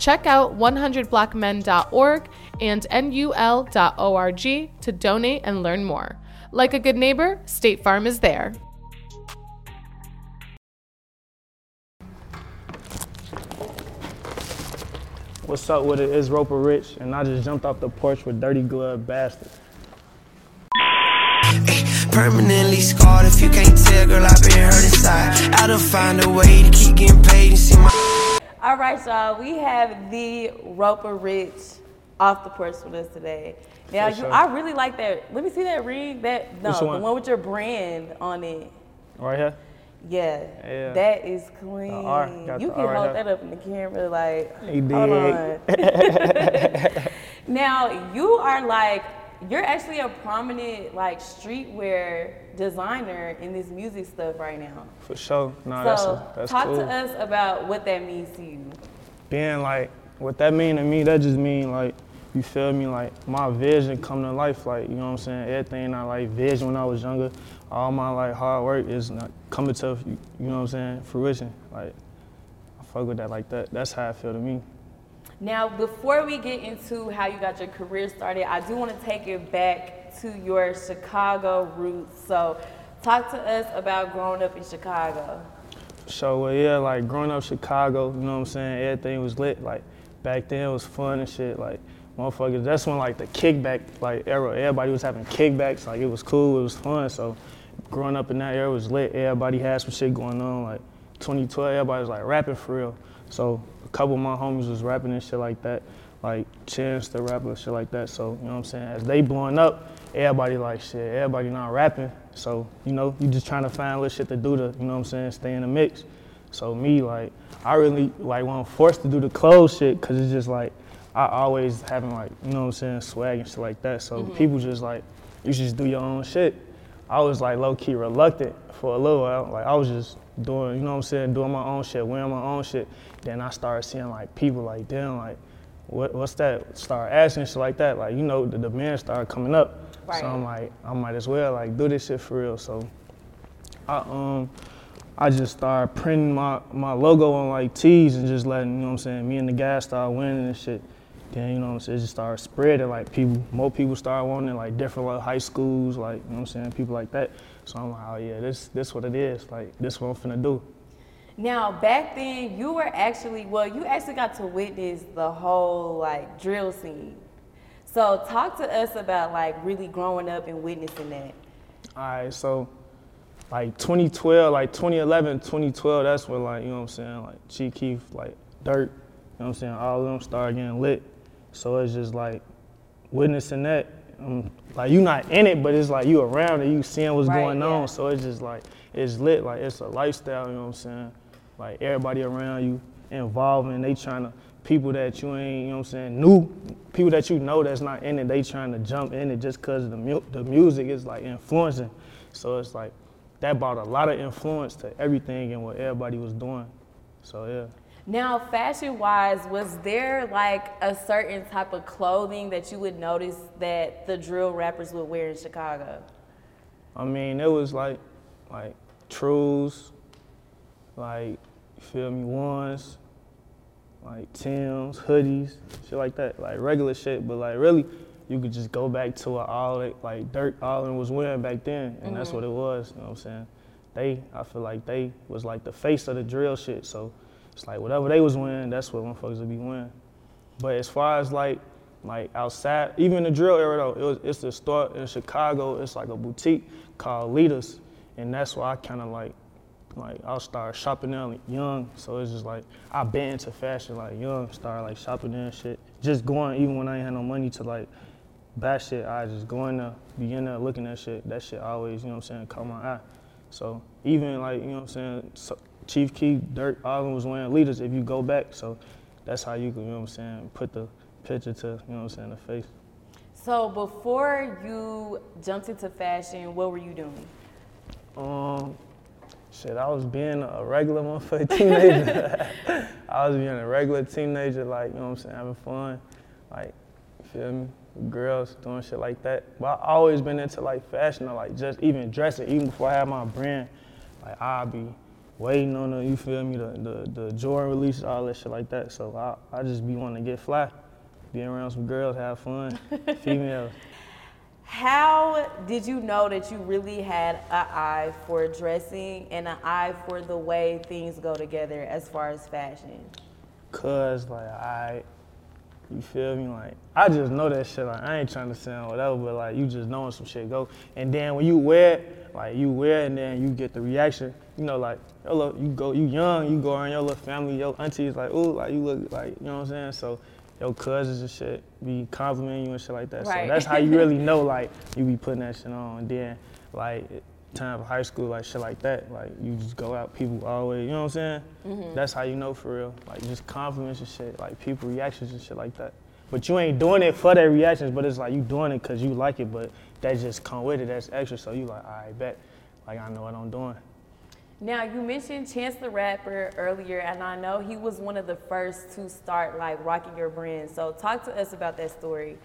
Check out 100blackmen.org and nul.org to donate and learn more. Like a good neighbor, State Farm is there. What's up with it? It's Ropa Ricch, and I just jumped off the porch with Dirty Glove Bastard. Permanently scarred if you can't tell, girl, I've been hurt inside. I'll find a way to keep getting paid and see my. All right, y'all. We have the Ropa Ricch off the porch with us today. Now, you, sure. I really like that. Let me see that ring. That no, Which the one? one with your brand on it. Right here? Yeah, Yeah. that is clean. You can right hold that up in the camera, like. He Hold did. on. now you are like you're actually a prominent like streetwear designer in this music stuff right now. For sure. No, that's, so a, that's talk cool. to us about what that means to you. Being like, what that mean to me, that just mean like, you feel me, like my vision come to life, like, you know what I'm saying? Everything I like vision when I was younger, all my like hard work is not coming to, you know what I'm saying, fruition. Like, I fuck with that like that. That's how I feel to me. Now, before we get into how you got your career started, I do want to take it back to your Chicago roots. So, talk to us about growing up in Chicago. So yeah, like growing up Chicago, you know what I'm saying? Everything was lit. Like back then it was fun and shit. Like motherfuckers, that's when like the kickback like era. Everybody was having kickbacks. Like it was cool. It was fun. So growing up in that era was lit. Everybody had some shit going on. Like 2012, everybody was like rapping for real. So a couple of my homies was rapping and shit like that. Like Chance the rapper shit like that. So you know what I'm saying? As they blowing up, everybody like shit. Everybody not rapping. So you know, you just trying to find little shit to do to you know what I'm saying? Stay in the mix. So me like I really like when I'm forced to do the clothes shit because it's just like I always having like you know what I'm saying swag and shit like that. So mm-hmm. people just like you should just do your own shit. I was like low key reluctant for a little while. Like I was just doing, you know what I'm saying, doing my own shit, wearing my own shit. Then I started seeing like people like, damn, like, what, what's that? Start asking shit like that. Like, you know, the demand started coming up. Right. So I'm like, I might as well like do this shit for real. So I um I just started printing my, my logo on like tees and just letting, you know what I'm saying, me and the guys started winning and shit. Then, you know what I'm saying, it just started spreading, like people, more people started wanting like different like high schools, like, you know what I'm saying, people like that. So I'm like, oh yeah, this this what it is, like this what I'm finna do. Now, back then, you were actually, well, you actually got to witness the whole like drill scene. So, talk to us about like really growing up and witnessing that. All right, so like 2012, like 2011, 2012, that's when like, you know what I'm saying, like Chief Keef, like Dirt, you know what I'm saying, all of them started getting lit. So it's just like witnessing that, um, like you not in it, but it's like you around and you seeing what's Right, going yeah. on. So it's just like, it's lit, like it's a lifestyle, you know what I'm saying? Like everybody around you involving, they trying to, people that you ain't, you know what I'm saying, new, people that you know that's not in it, they trying to jump in it just cause the, mu- the music is like influencing. So it's like, that brought a lot of influence to everything and what everybody was doing. So yeah. Now, fashion wise, was there like a certain type of clothing that you would notice that the drill rappers would wear in Chicago? I mean, it was like, like trues, like, you feel me, ones, like Tim's, hoodies, shit like that, like regular shit. But like really, you could just go back to what all like Durk Allen was wearing back then, and that's what mm-hmm. it was. You know what I'm saying? They, I feel like they was like the face of the drill shit. So it's like whatever they was wearing, that's what motherfuckers would be wearing. But as far as like like outside, even the drill era though, it was, it's the store in Chicago. It's like a boutique called Leaders, and that's why I kind of like, like I started shopping there like, young. So it's just like I been into fashion like young, started like shopping there and shit. Just going even when I ain't had no money to like buy shit, I just going to be in there looking at shit. That shit always, you know what I'm saying, caught my eye. So even like, you know what I'm saying, so Chief Keef, Durk, all of them was wearing leaders if you go back. So that's how you can, you know what I'm saying, put the picture to, you know what I'm saying, the face. So before you jumped into fashion, what were you doing? Um, shit, I was being a regular motherfucking teenager. I was being a regular teenager, like, you know what I'm saying, having fun. Like, you feel me? Girls doing shit like that. But I always been into like fashion or like just even dressing, even before I had my brand. Like I'll be waiting on the, you feel me, the, the, the Jordan releases, all that shit like that. So I, I just be wanting to get fly, be around some girls, have fun, females. How did you know that you really had an eye for dressing and an eye for the way things go together as far as fashion? Cause like I, you feel me? Like I just know that shit. Like I ain't trying to sound whatever, but like you just knowing some shit go. And then when you wear it, like you wear it and then you get the reaction. You know, like yo, look, you go, you young, you go around your little family, your aunties like, ooh, like you look like, you know what I'm saying? So your cousins and shit be complimenting you and shit like that. Right. So that's how you really know like you be putting that shit on. And then like time of high school, like shit like that, like you just go out, people always, you know what I'm saying? Mm-hmm. That's how you know for real. Like just compliments and shit, like people reactions and shit like that. But you ain't doing it for their reactions, but it's like you doing it because you like it, but that just come with it, that's extra. So you like, I bet, like I know what I'm doing. Now you mentioned Chance the Rapper earlier, and I know he was one of the first to start like rocking your brand. So talk to us about that story.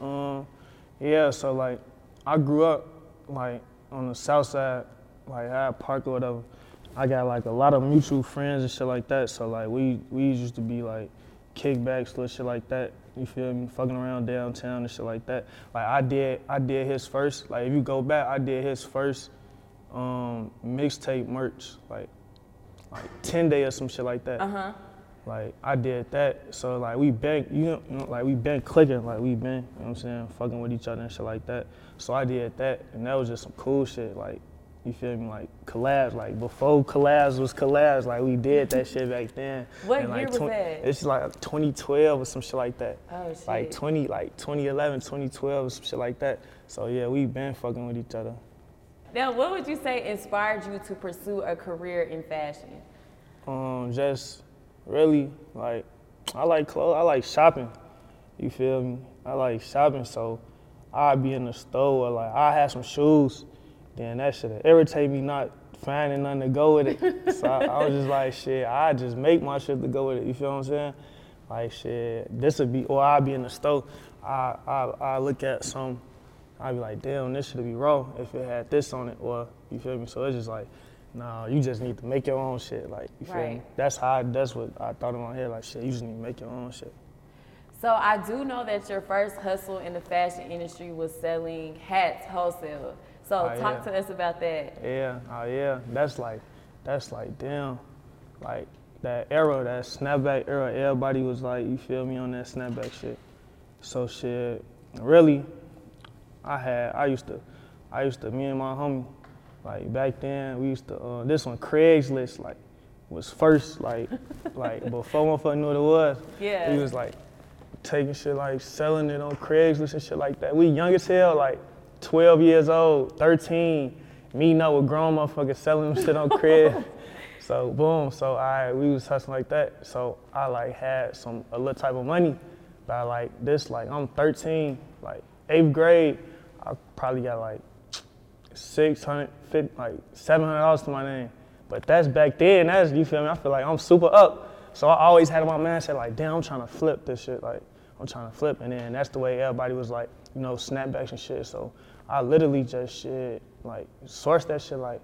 Um, yeah, so like I grew up like on the south side, like Hyde Park or whatever. I got like a lot of mutual friends and shit like that. So like we we used to be like kickbacks, little shit like that. You feel me? Fucking around downtown and shit like that. Like I did I did his first. Like if you go back, I did his first um mixtape merch, like like 10 day or some shit like that. Uh huh. Like I did that, so like we been, you know, you know, like we been clicking, like we been, you know what I'm saying, fucking with each other and shit like that. So I did that, and that was just some cool shit. Like you feel me, like collabs, like before collabs was collabs, like we did that shit back then. What And, like, year was twen- that? It's like 2012 or some shit like that. Oh shit. Like 20, like 2011, 2012 or some shit like that. So yeah, we been fucking with each other. Now, what would you say inspired you to pursue a career in fashion? Um, just really like I like clothes. I like shopping. You feel me? I like shopping, so I'd be in the store or like I had some shoes. Then that should irritate me not finding nothing to go with it. so I, I was just like, shit, I just make my shit to go with it. You feel what I'm saying? Like shit, this would be, or I'd be in the store. I I I look at some. I'd be like, damn, this should be raw if it had this on it, or you feel me? So it's just like, nah, you just need to make your own shit. Like, you feel me? That's how, I, that's what I thought in my head. Like, shit, you just need to make your own shit. So I do know that your first hustle in the fashion industry was selling hats wholesale. So Oh, talk yeah. to us about that. Yeah, oh yeah, that's like, that's like, damn, like that era, that snapback era. Everybody was like, you feel me on that snapback shit. So shit, really, I had, I used to, I used to, me and my homie, like back then, we used to, uh, this one Craigslist, like, was first, like, like before motherfucker knew what it was. Yeah. We was like taking shit like selling it on Craigslist and shit like that. We young as hell, like 12 years old, 13, meeting up with grown motherfuckers selling them shit on Craigslist. so boom, so I we was hustling like that. So I like had some a little type of money, but I like this like I'm 13, like eighth grade, I probably got like 600, like 700 dollars to my name. But that's back then. That's you feel me. I feel like I'm super up. So I always had in my mindset like, damn, I'm trying to flip this shit. Like I'm trying to flip, and then that's the way everybody was like, you know, snapbacks and shit. So I literally just shit like sourced that shit. Like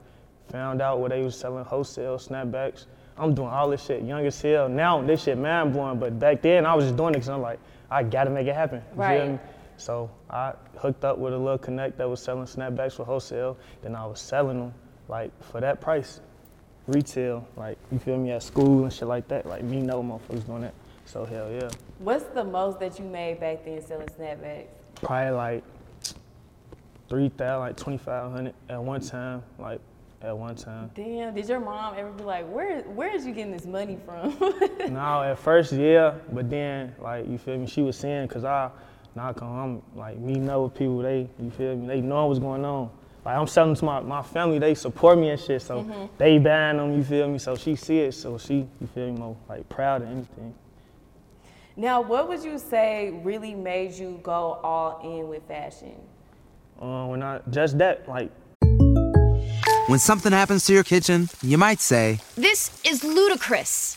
found out where they was selling wholesale snapbacks. I'm doing all this shit young as hell. Now this shit mind blowing, but back then I was just doing it because I'm like, I gotta make it happen. You feel Right. So I hooked up with a little connect that was selling snapbacks for wholesale. Then I was selling them like for that price, retail. Like you feel me at school and shit like that. Like me no motherfuckers doing that. So hell yeah. What's the most that you made back then selling snapbacks? Probably like three thousand, like twenty five hundred at one time, like at one time. Damn, did your mom ever be like, where where is you getting this money from? no, at first yeah, but then like you feel me, she was saying cause I knock on I'm like meeting up with people, they you feel me, they know what's going on. Like I'm selling to my, my family, they support me and shit, so Mhm. they buying them, you feel me? So she see it, so she, you feel me, more like proud of anything. now, what would you say really made you go all in with fashion? Uh, when I just that, like When something happens to your kitchen, you might say, This is ludicrous.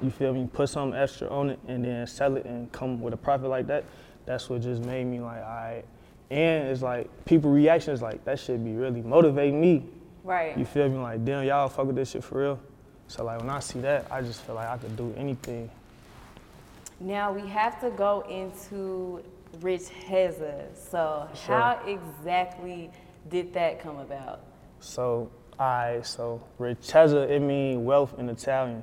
you feel me, put something extra on it and then sell it and come with a profit like that. That's what just made me like, all right. And it's like people reactions like that should be really motivating me. Right. You feel me? Like, damn, y'all fuck with this shit for real. So like when I see that, I just feel like I could do anything. Now we have to go into Rich Heza. So Sure. how exactly did that come about? So I so Ricchezza it means wealth in Italian.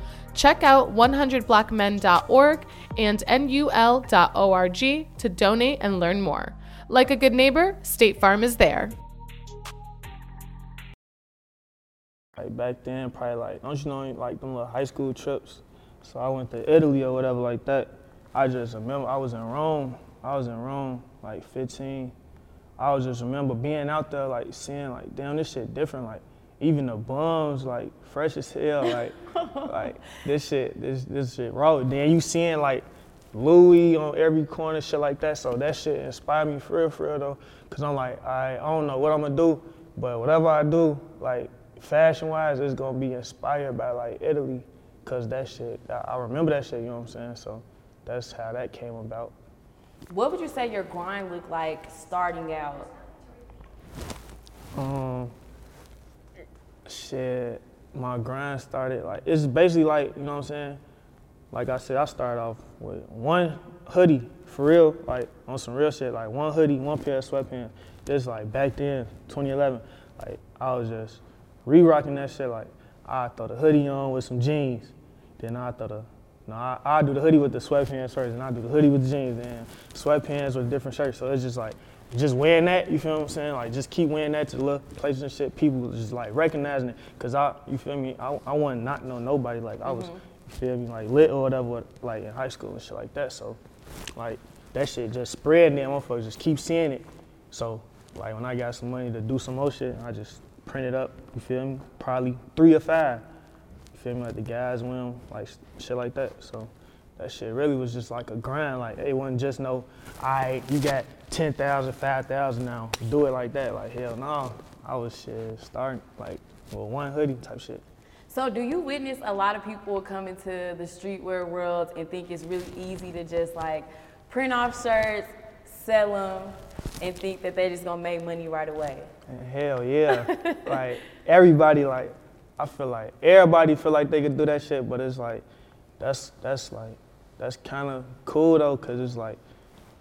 Check out 100blackmen.org and nul.org to donate and learn more. Like a good neighbor, State Farm is there. like back then probably like don't you know like them little high school trips. So I went to Italy or whatever like that. I just remember I was in Rome. I was in Rome like 15. I was just remember being out there like seeing like damn this shit different like even the bums like fresh as hell like like this shit this this shit raw. Then you seeing like Louis on every corner shit like that. So that shit inspired me for real for real though. Cause I'm like I, I don't know what I'm gonna do, but whatever I do like fashion wise it's gonna be inspired by like Italy. Cause that shit I, I remember that shit. You know what I'm saying? So that's how that came about. What would you say your grind looked like starting out? Um, shit, my grind started like it's basically like you know what I'm saying. Like I said, I started off with one hoodie for real, like on some real shit, like one hoodie, one pair of sweatpants. This like back then, 2011, like I was just re-rocking that shit. Like I throw the hoodie on with some jeans, then I throw the no, I, I do the hoodie with the sweatpants first, and I do the hoodie with the jeans, and sweatpants with different shirts. So it's just like, just wearing that, you feel what I'm saying? Like, just keep wearing that to the little places and shit. People just like recognizing it, cause I, you feel me? I, I wasn't not know nobody. Like I was, Mhm. you feel me? Like lit or whatever, like in high school and shit like that. So, like that shit just spread, and then motherfuckers just keep seeing it. So, like when I got some money to do some more shit, I just print it up. You feel me? Probably three or five. Feel me? Like the guys wear 'em, like shit like that. So that shit really was just like a grind. Like it wasn't just no, I you got 10,000, 5,000 now. Do it like that. Like hell no. I was shit starting like with one hoodie type shit. So, do you witness a lot of people come into the streetwear world and think it's really easy to just like print off shirts, sell them, and think that they're just gonna make money right away? And hell yeah. like everybody like I feel like everybody feel like they could do that shit, but it's like that's that's like that's kind of cool though, cause it's like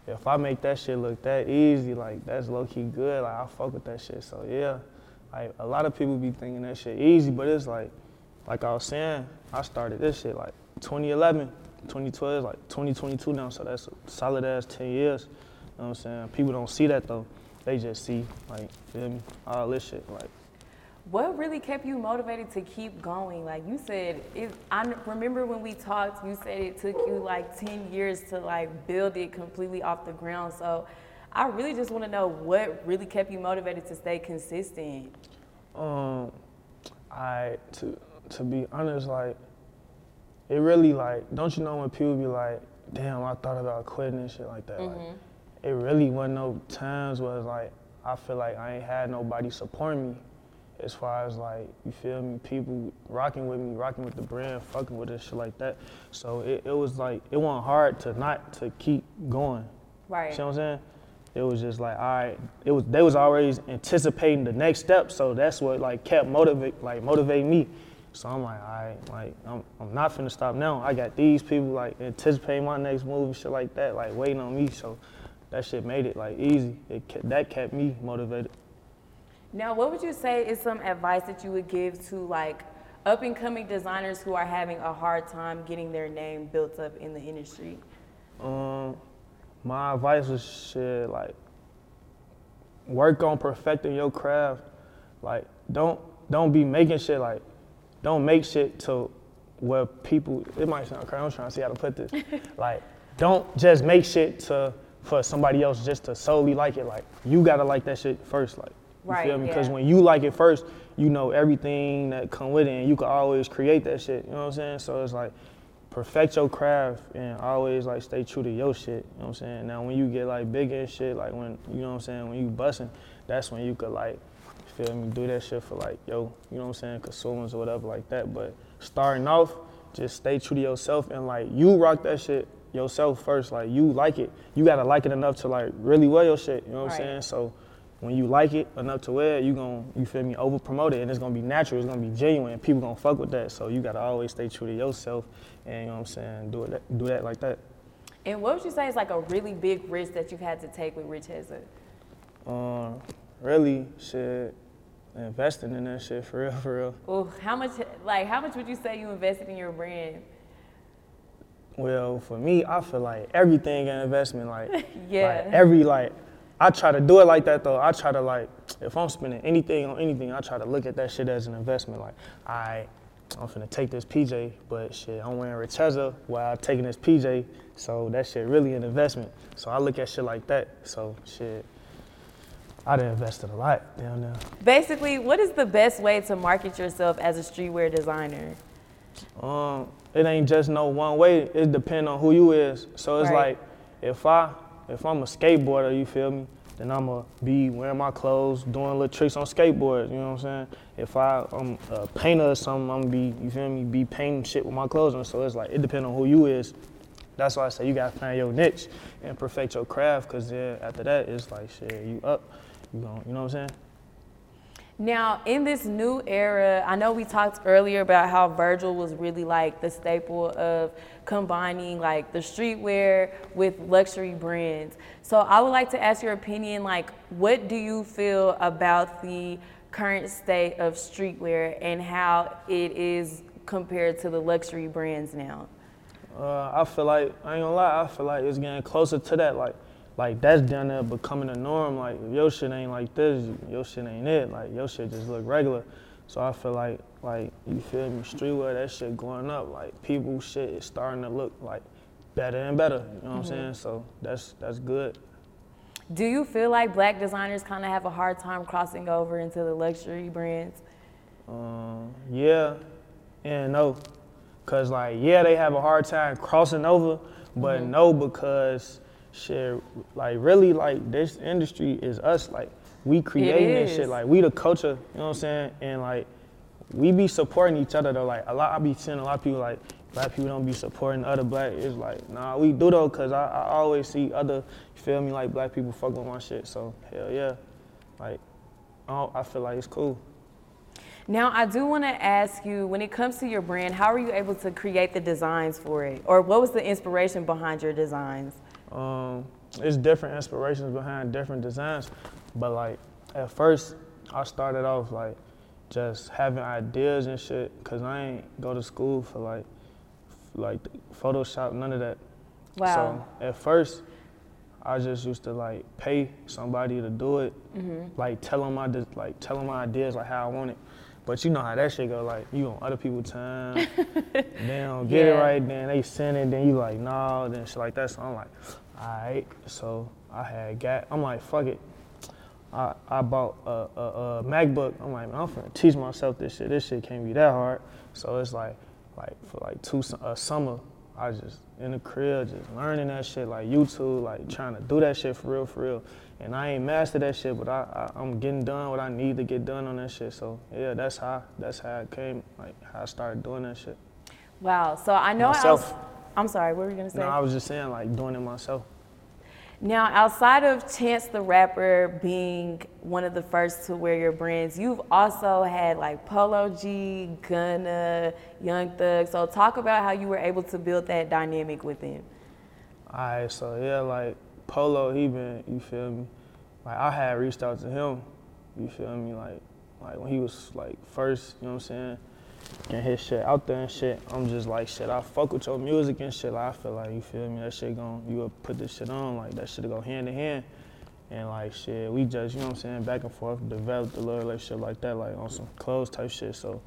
if I make that shit look that easy, like that's low key good. Like I fuck with that shit. So yeah, like a lot of people be thinking that shit easy, but it's like like I was saying, I started this shit like 2011, 2012, like 2022 now. So that's a solid ass 10 years. You know what I'm saying? People don't see that though. They just see like feel me all this shit like. What really kept you motivated to keep going? Like you said, it, I remember when we talked, you said it took you like 10 years to like build it completely off the ground. So I really just want to know what really kept you motivated to stay consistent. Um, I to to be honest, like it really like don't you know when people be like, damn, I thought about quitting and shit like that. Like, it really wasn't no times where it's like I feel like I ain't had nobody supporting me as far as like you feel me, people rocking with me, rocking with the brand, fucking with it, shit like that. So it, it was like it wasn't hard to not to keep going. Right. You know what I'm saying? It was just like, all right, it was they was always anticipating the next step, so that's what like kept motivate like motivate me. So I'm like, all right, like I'm, I'm not finna stop now. I got these people like anticipating my next move, and shit like that, like waiting on me. So that shit made it like easy. It kept, that kept me motivated. Now, what would you say is some advice that you would give to like up and coming designers who are having a hard time getting their name built up in the industry? Um, my advice is shit like work on perfecting your craft. Like don't don't be making shit like don't make shit to where people it might sound crazy. I'm trying to see how to put this. like don't just make shit to for somebody else just to solely like it. Like you gotta like that shit first. Like you Right, feel me? Because yeah. when you like it first, you know everything that come with it, and you can always create that shit. You know what I'm saying? So it's like perfect your craft and always like stay true to your shit. You know what I'm saying? Now when you get like bigger and shit, like when you know what I'm saying, when you busting, that's when you could like feel me do that shit for like yo, you know what I'm saying, consumers or whatever like that. But starting off, just stay true to yourself and like you rock that shit yourself first. Like you like it, you gotta like it enough to like really wear your shit. You know what Right. I'm saying? So when you like it enough to wear it, you gon' you feel me over promote it and it's gonna be natural. It's gonna be genuine. People gonna fuck with that. So you gotta always stay true to yourself and you know what I'm saying. Do it do that like that. And what would you say is like a really big risk that you've had to take with Ricchezza? Um, really shit, investing in that shit for real, for real. Well, how much like how much would you say you invested in your brand? Well, for me, I feel like everything an investment. Like, Yeah. like every like, I try to do it like that though. I try to like, if I'm spending anything on anything, I try to look at that shit as an investment. Like, I, I'm finna take this PJ, but shit, I'm wearing Ricchezza while I'm taking this PJ, so that shit really an investment. So I look at shit like that. So shit, I done invested a lot down there. Basically, what is the best way to market yourself as a streetwear designer? Um, it ain't just no one way. It depend on who you is. So it's Right. like if I if I'm a skateboarder, you feel me? Then I'ma be wearing my clothes, doing little tricks on skateboards. You know what I'm saying? If I, I'm a painter or something, I'm gonna be you feel me? Be painting shit with my clothes on. So it's like it depends on who you is. That's why I say you gotta find your niche and perfect your craft. Cause then after that, it's like shit, you up, you gon' you know what I'm saying? Now, in this new era, I know we talked earlier about how Virgil was really like the staple of combining like the streetwear with luxury brands. So I would like to ask your opinion, like, what do you feel about the current state of streetwear and how it is compared to the luxury brands now? Uh, I feel like I ain't gonna lie. I feel like it's getting closer to that. Like, like that's down there becoming a norm. Like if your shit ain't like this, your shit ain't it. Like your shit just look regular. So I feel like, like you feel me, streetwear that shit going up. Like people shit is starting to look like better and better. You know what I'm saying? So that's that's good. Do you feel like black designers kind of have a hard time crossing over into the luxury brands? Um, yeah and no. Cause like yeah, they have a hard time crossing over, but no because shit like really like this industry is us like we creating this shit like we the culture, you know what I'm saying? And like we be supporting each other though. Like a lot I be seeing a lot of people like black people don't be supporting other black. It's like nah we do though cause I, I always see other you feel me like black people fuck with my shit. So hell yeah, like I, I feel like it's cool. Now, I do want to ask you when it comes to your brand, how were you able to create the designs for it? Or what was the inspiration behind your designs? Um, it's different inspirations behind different designs, but like at first I started off like just having ideas and shit, cause I ain't go to school for like like Photoshop, none of that. Wow. So at first, I just used to like pay somebody to do it, like tell them my like tell them my ideas like how I want it. But you know how that shit go, like you on other people's time, they don't get it right, then they send it, then you like, nah, then shit like that. So I'm like, alright. So I had got, I'm like, fuck it. I, I bought a, a, a MacBook. I'm like, man, I'm finna teach myself this shit. This shit can't be that hard. So it's like, like for like two a summer, I just in the crib, just learning that shit, like YouTube, like trying to do that shit for real, for real. And I ain't mastered that shit, but I, I I'm getting done what I need to get done on that shit. So yeah, that's how that's how it came, like how I started doing that shit. Wow. So I know. Myself. outs- I'm sorry. What were you gonna say? No, I was just saying like doing it myself. Now, outside of Chance the Rapper being one of the first to wear your brands, you've also had like Polo G, Gunna, Young Thug. So talk about how you were able to build that dynamic with them. Alright, so yeah, like Polo, he been, you feel me? Like I had reached out to him, you feel me? Like, like when he was like first, you know what I'm saying? Getting his shit out there and shit. I'm just like, shit, I fuck with your music and shit. Like, I feel like, you feel me? That shit gon' you would put this shit on, like that shit go hand in hand. And like shit, we just, you know what I'm saying, back and forth, developed a little relationship like that, like on some clothes type shit. So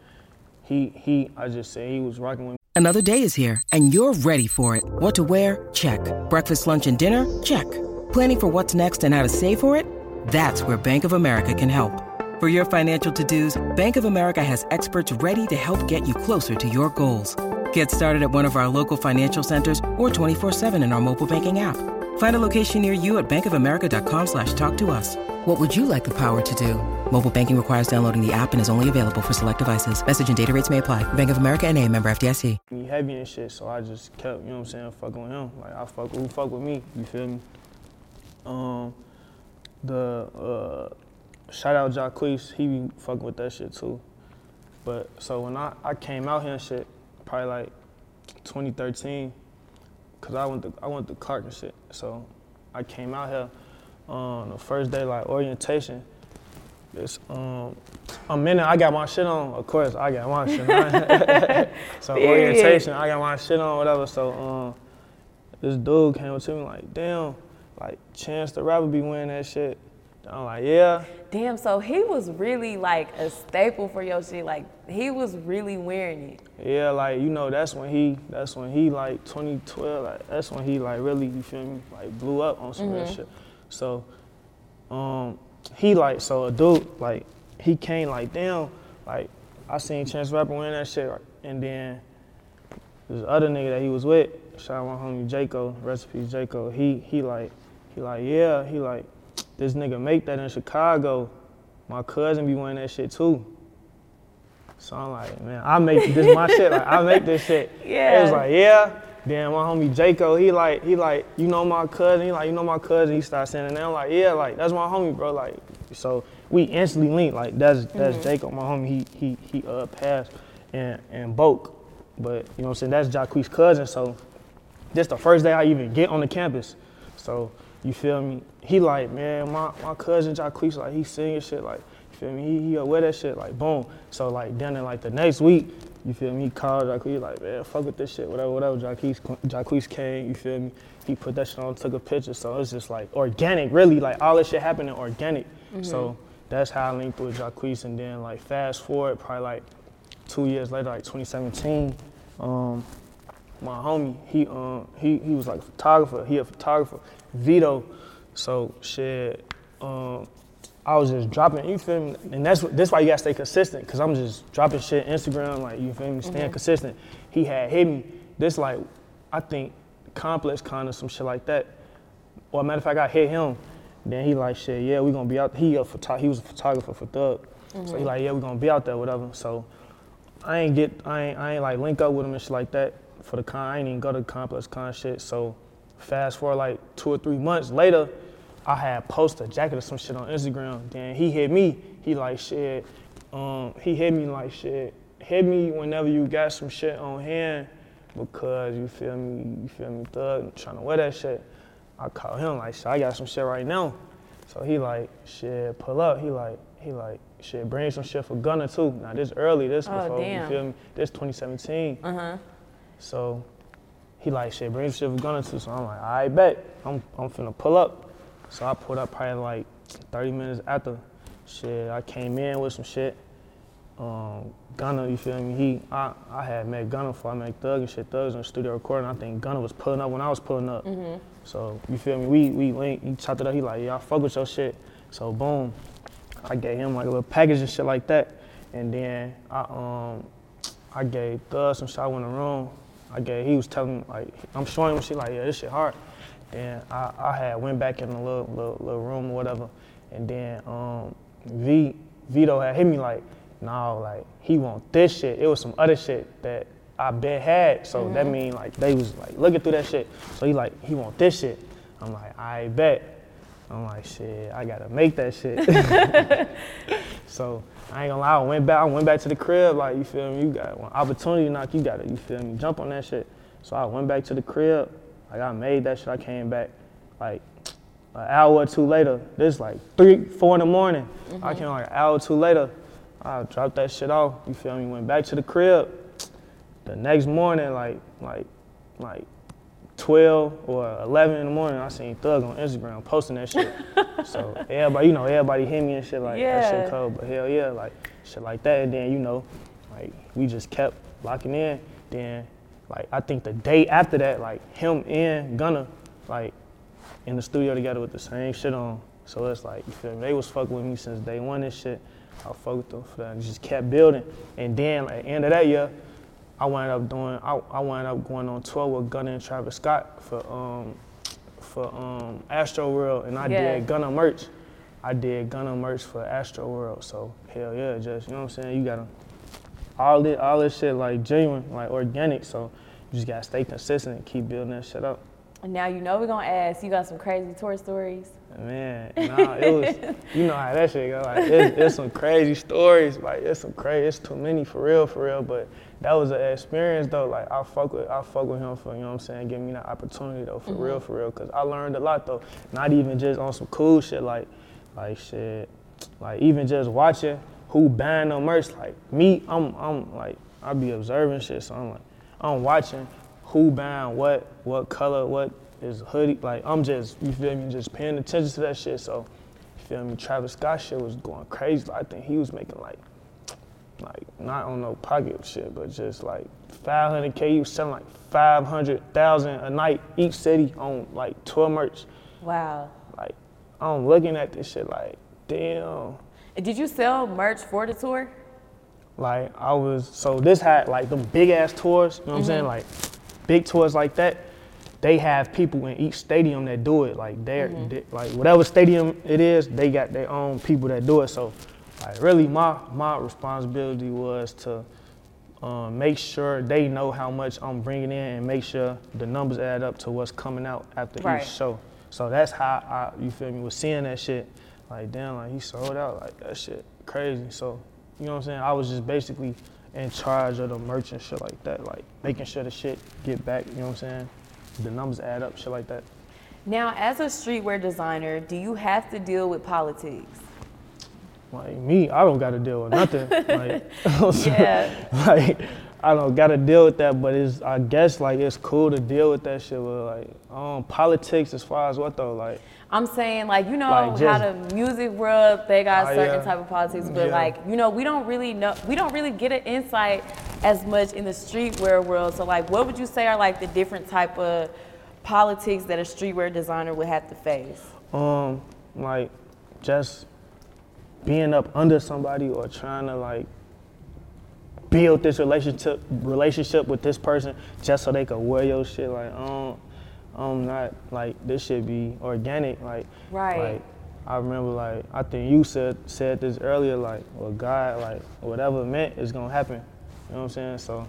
he, he, I just said he was rocking with Another day is here, and you're ready for it. What to wear? Check. Breakfast, lunch, and dinner? Check. Planning for what's next and how to save for it? That's where Bank of America can help. For your financial to-dos, Bank of America has experts ready to help get you closer to your goals. Get started at one of our local financial centers or 24-7 in our mobile banking app. Find a location near you at bankofamerica.com slash talk to us. What would you like the power to do? Mobile banking requires downloading the app and is only available for select devices. Message and data rates may apply. Bank of America and a member FDIC. me heavy and shit, so I just kept, you know what I'm saying, fucking with him. Like I fuck who fuck with me, you feel me? Um the uh shout out Jacquees, he be fucking with that shit too. But so when I, I came out here and shit, probably like 2013, cause I went to I went to Clark and shit. So I came out here on the first day like orientation. This um a minute I got my shit on, of course I got my shit on. so orientation, I got my shit on, whatever. So um this dude came up to me like, damn, like Chance the rapper be wearing that shit. I'm like, yeah. Damn, so he was really like a staple for your shit. Like he was really wearing it. Yeah, like you know, that's when he, that's when he like 2012, like that's when he like really, you feel me, like blew up on some real shit. So, um, he like, so a dude like, he came like, damn, like I seen Chance Rapper wearing that shit, and then this other nigga that he was with, shout out my homie Jaco, recipes Jaco, he he like, he like, yeah, he like, this nigga make that in Chicago. My cousin be wearing that shit too. So I'm like, man, I make this my shit. Like I make this shit. Yeah. It was like, yeah. Then my homie Jaco, he like, he like, you know my cousin. He like, you know my cousin. He started saying it. I'm like, yeah, like that's my homie, bro. Like, so we instantly linked. Like that's that's Jaco, my homie. He he he uh passed and and Boke, but you know what I'm saying. That's Jacquees' cousin. So this the first day I even get on the campus. So you feel me? He like, man, my, my cousin Jacquees, like he singing shit, like, you feel me? He, he wear that shit, like, boom. So like then in like the next week, you feel me? He called Jacquees, like, man, fuck with this shit, whatever, whatever. Jacquees, Jacquees came, you feel me? He put that shit on, took a picture. So it's just like organic, really, like all this shit happening organic. So that's how I linked with Jacquees. And then like fast forward, probably like two years later, like 2017, um, my homie, he um he he was like a photographer. He a photographer, Vito. So shit, um, I was just dropping. You feel me? And that's that's why you gotta stay consistent. Cause I'm just dropping shit Instagram, like you feel me, staying consistent. He had hit me. This like, I think complex kind of some shit like that. Well, matter of fact, I hit him. Then he like shit. Yeah, we gonna be out. He a photo- He was a photographer for Thug. So he like, yeah, we gonna be out there, whatever. So I ain't get, I ain't, I ain't like link up with him and shit like that for the con. I ain't even go to the ComplexCon shit. So fast forward like two or three months later, I had posted a jacket or some shit on Instagram. Then he hit me. He like shit. Um, he hit me like shit. Hit me whenever you got some shit on hand because you feel me, you feel me, thug trying to wear that shit. I call him like shit. I got some shit right now. So he like shit. Pull up. He like he like shit. Bring some shit for Gunna too. Now this early. This Oh, before damn. you feel me. This 2017. Uh huh. So he like shit, bring some shit for Gunna too. So I'm like, I bet. I'm I'm finna pull up. So I pulled up probably like 30 minutes after. Shit, I came in with some shit. um, Gunna, you feel me? He, I, I had met Gunna before I met Thug and shit. Thug was in the studio recording. I think Gunna was pulling up when I was pulling up. Mm-hmm. So you feel me? We we linked. He chopped it up. He like, yeah, I fuck with your shit. So boom, I gave him like a little package and shit like that. And then I um I gave Thug some shit. I went in the room. I gave. He was telling like I'm showing him shit like, yeah, this shit hard. Then I, I had went back in the little, little little room or whatever. And then um V Vito had hit me like, no, like he want this shit. It was some other shit that I bet had. So that mean like they was like looking through that shit. So he like he want this shit. I'm like, I bet. I'm like, shit, I gotta make that shit. so I ain't gonna lie, I went back, I went back to the crib, like you feel me, you got one opportunity knock, you gotta, you feel me, jump on that shit. So I went back to the crib, like I made that shit, I came back like an hour or two later, this like three, four in the morning. I mm-hmm. came like an hour or two later, I dropped that shit off, you feel me, went back to the crib. The next morning, like, like, like 12 or 11 in the morning, I seen Thug on Instagram posting that shit. so everybody, you know, everybody hit me and shit like that shit cold, but hell yeah, like shit like that. And then you know, like we just kept locking in. Then like I think the day after that, like him and Gunna, like in the studio together with the same shit on. So it's like you feel me? They was fucking with me since day one and shit. I fuck with them for that. Just kept building. And then like at the end of that year, I wound up doing I, I wound up going on tour with Gunna and Travis Scott for um for um Astroworld and I Yeah. did Gunna merch. I did Gunna merch for Astroworld. So hell yeah, just you know what I'm saying? You gotta all this all this shit like genuine, like organic. So you just gotta stay consistent and keep building that shit up. And now you know we're gonna ask. You got some crazy tour stories. Man, nah, it was, you know how that shit go. Like, it's, it's some crazy stories. Like, it's some crazy, it's too many for real, for real. But that was an experience though. Like, I fuck with, I fuck with him for, you know what I'm saying, giving me that opportunity though, for real, mm-hmm. for real. Cause I learned a lot though. Not even just on some cool shit, like, like shit, like even just watching who buying the merch. Like me, I'm, I'm like, I be observing shit. So I'm like, I'm watching who buying what, what color, what is hoodie. Like I'm just, you feel me, just paying attention to that shit. So, you feel me, Travis Scott shit was going crazy. I think he was making like, like not on no pocket shit, but just like 500k. He was selling like 500,000 a night each city on like tour merch. Wow. Like I'm looking at this shit like, damn. Did you sell merch for the tour? Like I was so this had like the big ass tours, you know what I'm mm-hmm. saying? Like big tours like that. They have people in each stadium that do it. Like they're they- like whatever stadium it is, they got their own people that do it. So like really my my responsibility was to um, make sure they know how much I'm bringing in and make sure the numbers add up to what's coming out after Right. each show. So that's how I, you feel me, was seeing that shit. Like, damn, like he sold out, like that shit crazy. So, you know what I'm saying? I was just basically in charge of the merch and shit like that, like making sure the shit get back, you know what I'm saying? The numbers add up, shit like that. Now, as a streetwear designer, do you have to deal with politics? Like me, I don't gotta deal with nothing. like, Yeah. like I don't gotta deal with that, but it's I guess like it's cool to deal with that shit with like um politics as far as what though, like I'm saying, like, you know Like, how the music world, they got Oh, certain yeah. type of politics, but Yeah. like, you know, we don't really know, we don't really get an insight as much in the streetwear world. So, like, what would you say are like the different type of politics that a streetwear designer would have to face? um like just being up under somebody or trying to like build this relationship relationship with this person just so they could wear your shit like um I'm not like this should be organic like Right. like I remember like I think you said said this earlier like well God like whatever meant is gonna happen. You know what I'm saying? So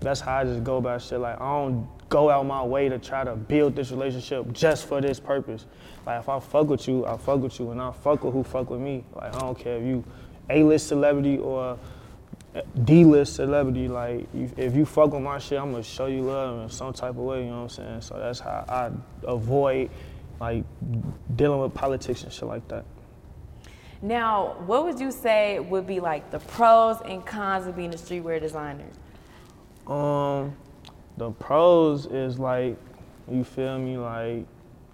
that's how I just go about shit. Like I don't go out my way to try to build this relationship just for this purpose. Like if I fuck with you I fuck with you. And I fuck with who fuck with me like I don't care if you A-list celebrity or D-list celebrity, like you, if you fuck with my shit, I'm gonna show you love in some type of way. You know what I'm saying? So that's how I avoid like dealing with politics and shit like that. Now, what would you say would be like the pros and cons of being a streetwear designer? Um, the pros is like, you feel me, like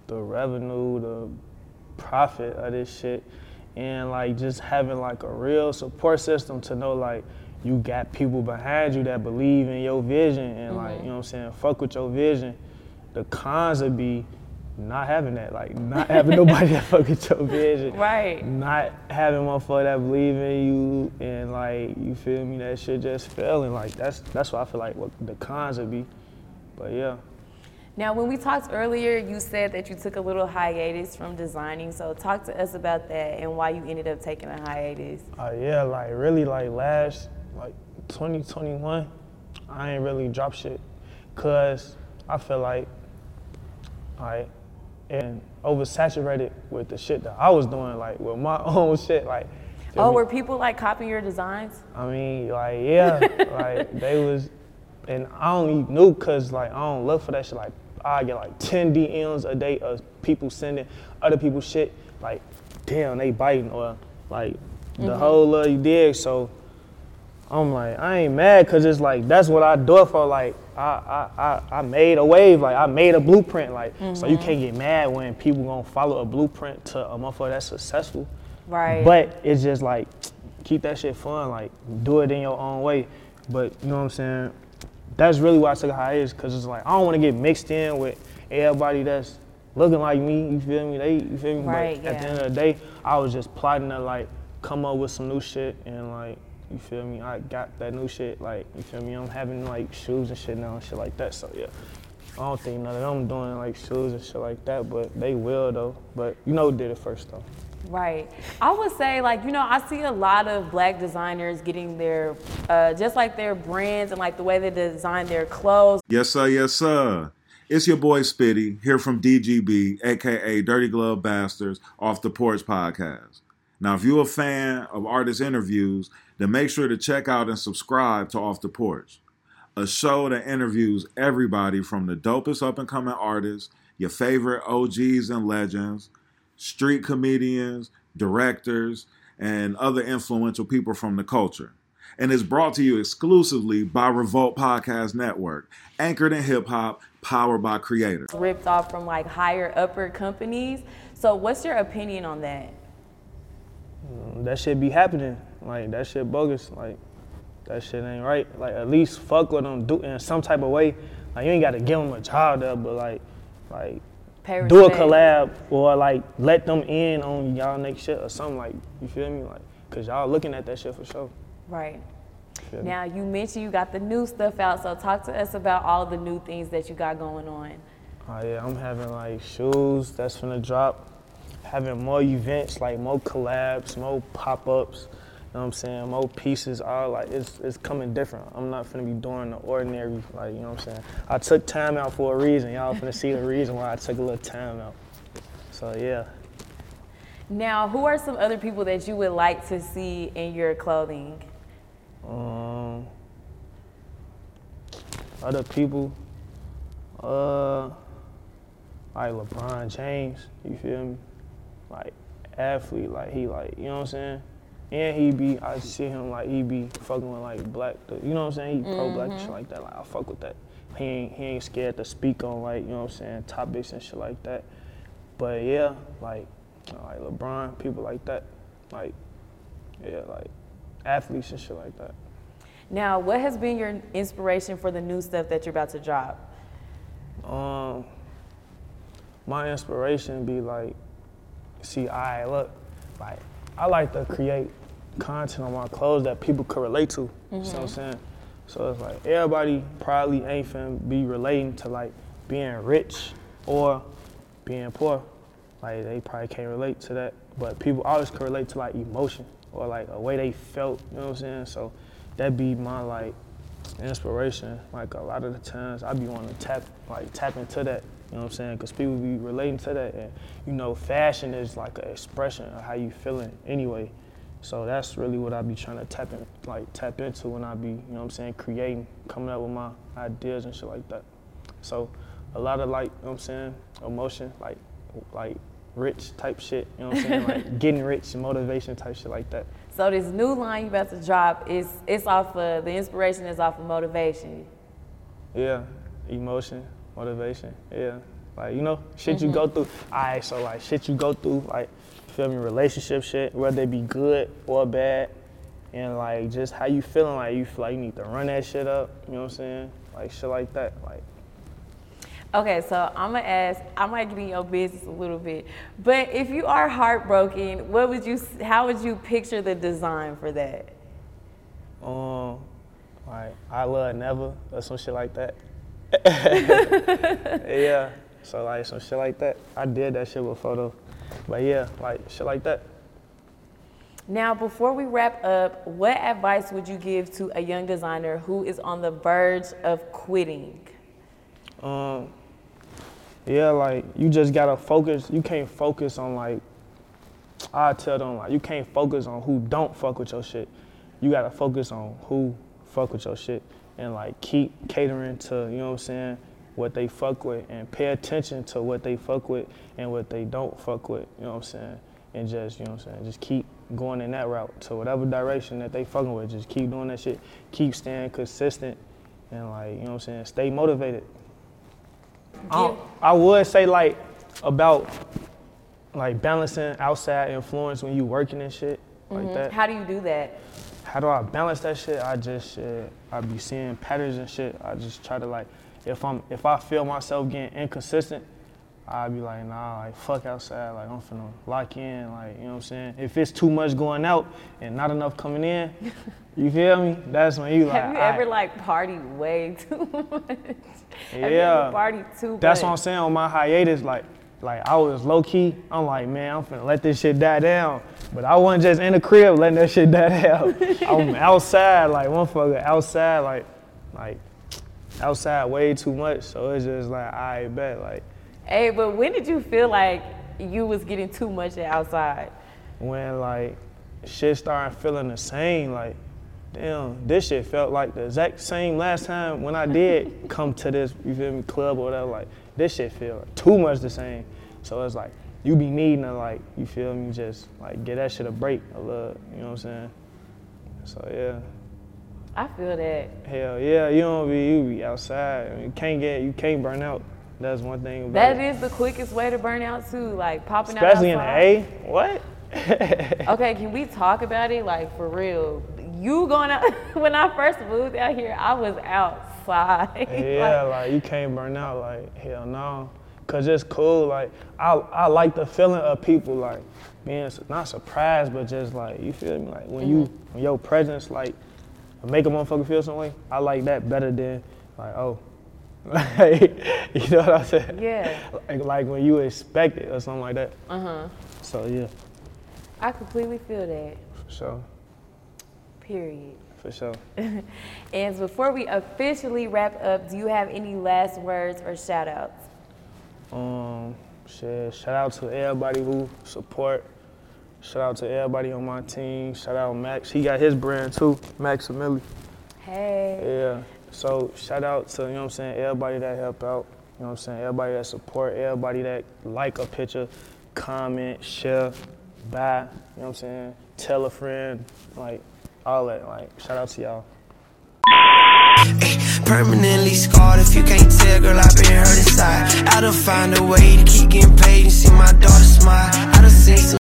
the revenue, the profit of this shit and like just having like a real support system to know like you got people behind you that believe in your vision and like you know what I'm saying, fuck with your vision. The cons would be not having that, like not having nobody that fuck with your vision. Right. Not having motherfucker that believe in you and like you feel me, that shit just failing. Like that's that's what I feel like what the cons would be. But yeah. Now, when we talked earlier, you said that you took a little hiatus from designing. So, talk to us about that and why you ended up taking a hiatus. Uh, yeah, like really, like last, like 2021, I ain't really drop shit, cause I feel like, I, and oversaturated with the shit that I was doing, like with my own shit, like. Oh, me? were people like copying your designs? I mean, like, yeah, like they was, and I only knew cause like I don't look for that shit. Like I get like 10 DMs a day of people sending other people shit. Like, damn, they biting or like the mm-hmm. whole love you dig. So I'm like, I ain't mad cause it's like that's what I do it for. Like I I, I, I made a wave, like I made a blueprint. Like so you mm-hmm. can't get mad when people gonna follow a blueprint to a motherfucker that's successful. Right. But it's just like keep that shit fun, like do it in your own way. But you know what I'm saying? That's really why I took a hiatus, cause it's like I don't want to get mixed in with everybody that's looking like me. You feel me? They, you feel me? Right, but at the end of the day, I was just plotting to like come up with some new shit and like you feel me? I got that new shit. Like you feel me? I'm having like shoes and shit now and shit like that. So yeah. I don't think none of them doing like shoes and shit like that, but they will though. But you know who did it first though. Right. I would say, like, you know, I see a lot of black designers getting their, uh, just like their brands and like the way they design their clothes. Yes, sir. Yes, sir. It's your boy Spitty here from DGB, aka Dirty Glove Bastards, off the Porch Podcast. Now, if you're a fan of artist interviews, then make sure to check out and subscribe to Off the Porch, a show that interviews everybody from the dopest up and coming artists, your favorite OGs and legends, street comedians, directors, and other influential people from the culture. And is brought to you exclusively by Revolt Podcast Network, anchored in hip hop, powered by creators. ripped off from like higher upper companies. So what's your opinion on that? That shit be happening. Like that shit bogus. Like that shit ain't right. Like at least fuck with them do in some type of way. Like you ain't gotta give them a job there, but like, like Pay do a collab or like let them in on y'all next shit or something. Like you feel me? Like cause y'all looking at that shit for sure. Right. Now you mentioned you got the new stuff out, so talk to us about all the new things that you got going on. Oh yeah, I'm having like shoes that's gonna drop. Having more events, like more collabs, more pop-ups. You know what I'm saying? More pieces. All like it's it's coming different. I'm not finna be doing the ordinary. Like you know what I'm saying? I took time out for a reason. Y'all finna see the reason why I took a little time out. So yeah. Now, who are some other people that you would like to see in your clothing? Um, other people, uh, like LeBron James, you feel me? Like athlete, like he like, you know what I'm saying? And he be, I see him like he be fucking with like black, you know what I'm saying? He pro black and shit like that. Like I fuck with that. He ain't he ain't scared to speak on like you know what I'm saying topics and shit like that. But yeah, like like LeBron, people like that, like yeah, like athletes and shit like that. Now, what has been your inspiration for the new stuff that you're about to drop? Um, my inspiration be like, see, I look, like I like to create content on my clothes that people could relate to. You know what I'm mm-hmm. saying? So it's like everybody probably ain't finna be relating to like being rich or being poor. Like they probably can't relate to that. But people always can relate to like emotion or like a way they felt, you know what I'm saying? So that'd be my like inspiration. Like a lot of the times I be wanting to tap like tap into that, you know what I'm saying? Cause people be relating to that and you know, fashion is like an expression of how you feeling anyway. So that's really what I be trying to tap in, like tap into when I be, you know what I'm saying, creating, coming up with my ideas and shit like that. So a lot of like, you know what I'm saying, emotion, like like rich type shit, you know what I'm saying? like getting rich and motivation type shit like that. So this new line you about to drop is it's off of the inspiration is off of motivation. Yeah, emotion, motivation. Yeah, like you know, shit you go through. Alright, so like shit you go through, like feel me, relationship shit, whether it be good or bad, and like just how you feeling, like you feel like you need to run that shit up, you know what I'm saying? Like shit like that, like. Okay, so I'm gonna ask. I might get in your business a little bit, but if you are heartbroken, what would you? How would you picture the design for that? Um, like I love never or some shit like that. yeah, so like some shit like that. I did that shit before though, but yeah, like shit like that. Now, before we wrap up, what advice would you give to a young designer who is on the verge of quitting? Um, yeah, like you just gotta focus. You can't focus on like I tell them like you can't focus on who don't fuck with your shit. You gotta focus on who fuck with your shit and like keep catering to, you know what I'm saying, what they fuck with and pay attention to what they fuck with and what they don't fuck with, you know what I'm saying? And just, you know what I'm saying, just keep going in that route to whatever direction that they fucking with. Just keep doing that shit. Keep staying consistent and like, you know what I'm saying, stay motivated. I, I would say like about like balancing outside influence when you working and shit like Mhm. that. How do you do that? How do I balance that shit? I just shit, I be seeing patterns and shit. I just try to like if I'm if I feel myself getting inconsistent, I'd be like, nah, like fuck outside, like I'm finna lock in, like, you know what I'm saying? If it's too much going out and not enough coming in, you feel me? That's when you like Have you ever like party way too much? Have you Yeah. ever partied too That's much? what I'm saying on my hiatus. Like, like I was low key. I'm like, man, I'm finna let this shit die down. But I wasn't just in the crib letting that shit die down. I'm outside, like one fucker outside, like, like outside way too much. So it's just like, I bet, like Hey, but when did you feel like you was getting too much outside? when like shit started feeling the same, like. Damn, this shit felt like the exact same last time when I did come to this, you feel me, club or whatever. Like, this shit feel too much the same. So it's like, you be needing to like, you feel me, just like get that shit a break a little, you know what I'm saying? So yeah, I feel that. hell yeah, you don't be, you be outside. I mean, you can't get, you can't burn out. That's one thing about That it. is the quickest way to burn out too, like popping out. Especially in the. A, what? Okay, can we talk about it? Like for real. You going out when I first moved out here, I was outside. Yeah, like you can't burn out. Like hell no, cause it's cool. Like I I like the feeling of people like being not surprised, but just like you feel me. Like when you when your presence like make a motherfucker feel some way. I like that better than like oh. Like, you know what I'm saying? Yeah. Like, like when you expect it or something like that. Uh huh. So yeah, I completely feel that. for sure, Period. for sure. and before we officially wrap up, do you have any last words or shout outs? Um, shit, shout out to everybody who support. Shout out to everybody on my team. Shout out Max. He got his brand too, Max Emily. Hey. Yeah. So shout out to, you know what I'm saying, everybody that help out. You know what I'm saying? Everybody that support, everybody that like a picture, comment, share, buy, you know what I'm saying? Tell a friend, like all that. Like shout out to y'all. Permanently scarred if you can't tell, girl, I've been hurt inside. I done find a way to keep getting paid and see my daughter smile. I done seen some.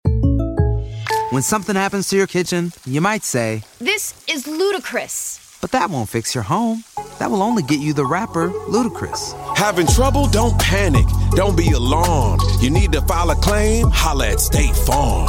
When something happens to your kitchen, you might say, This is ludicrous. but that won't fix your home. That will only get you the rapper, Ludacris. Having trouble? Don't panic. Don't be alarmed. You need to file a claim? Holla at State Farm.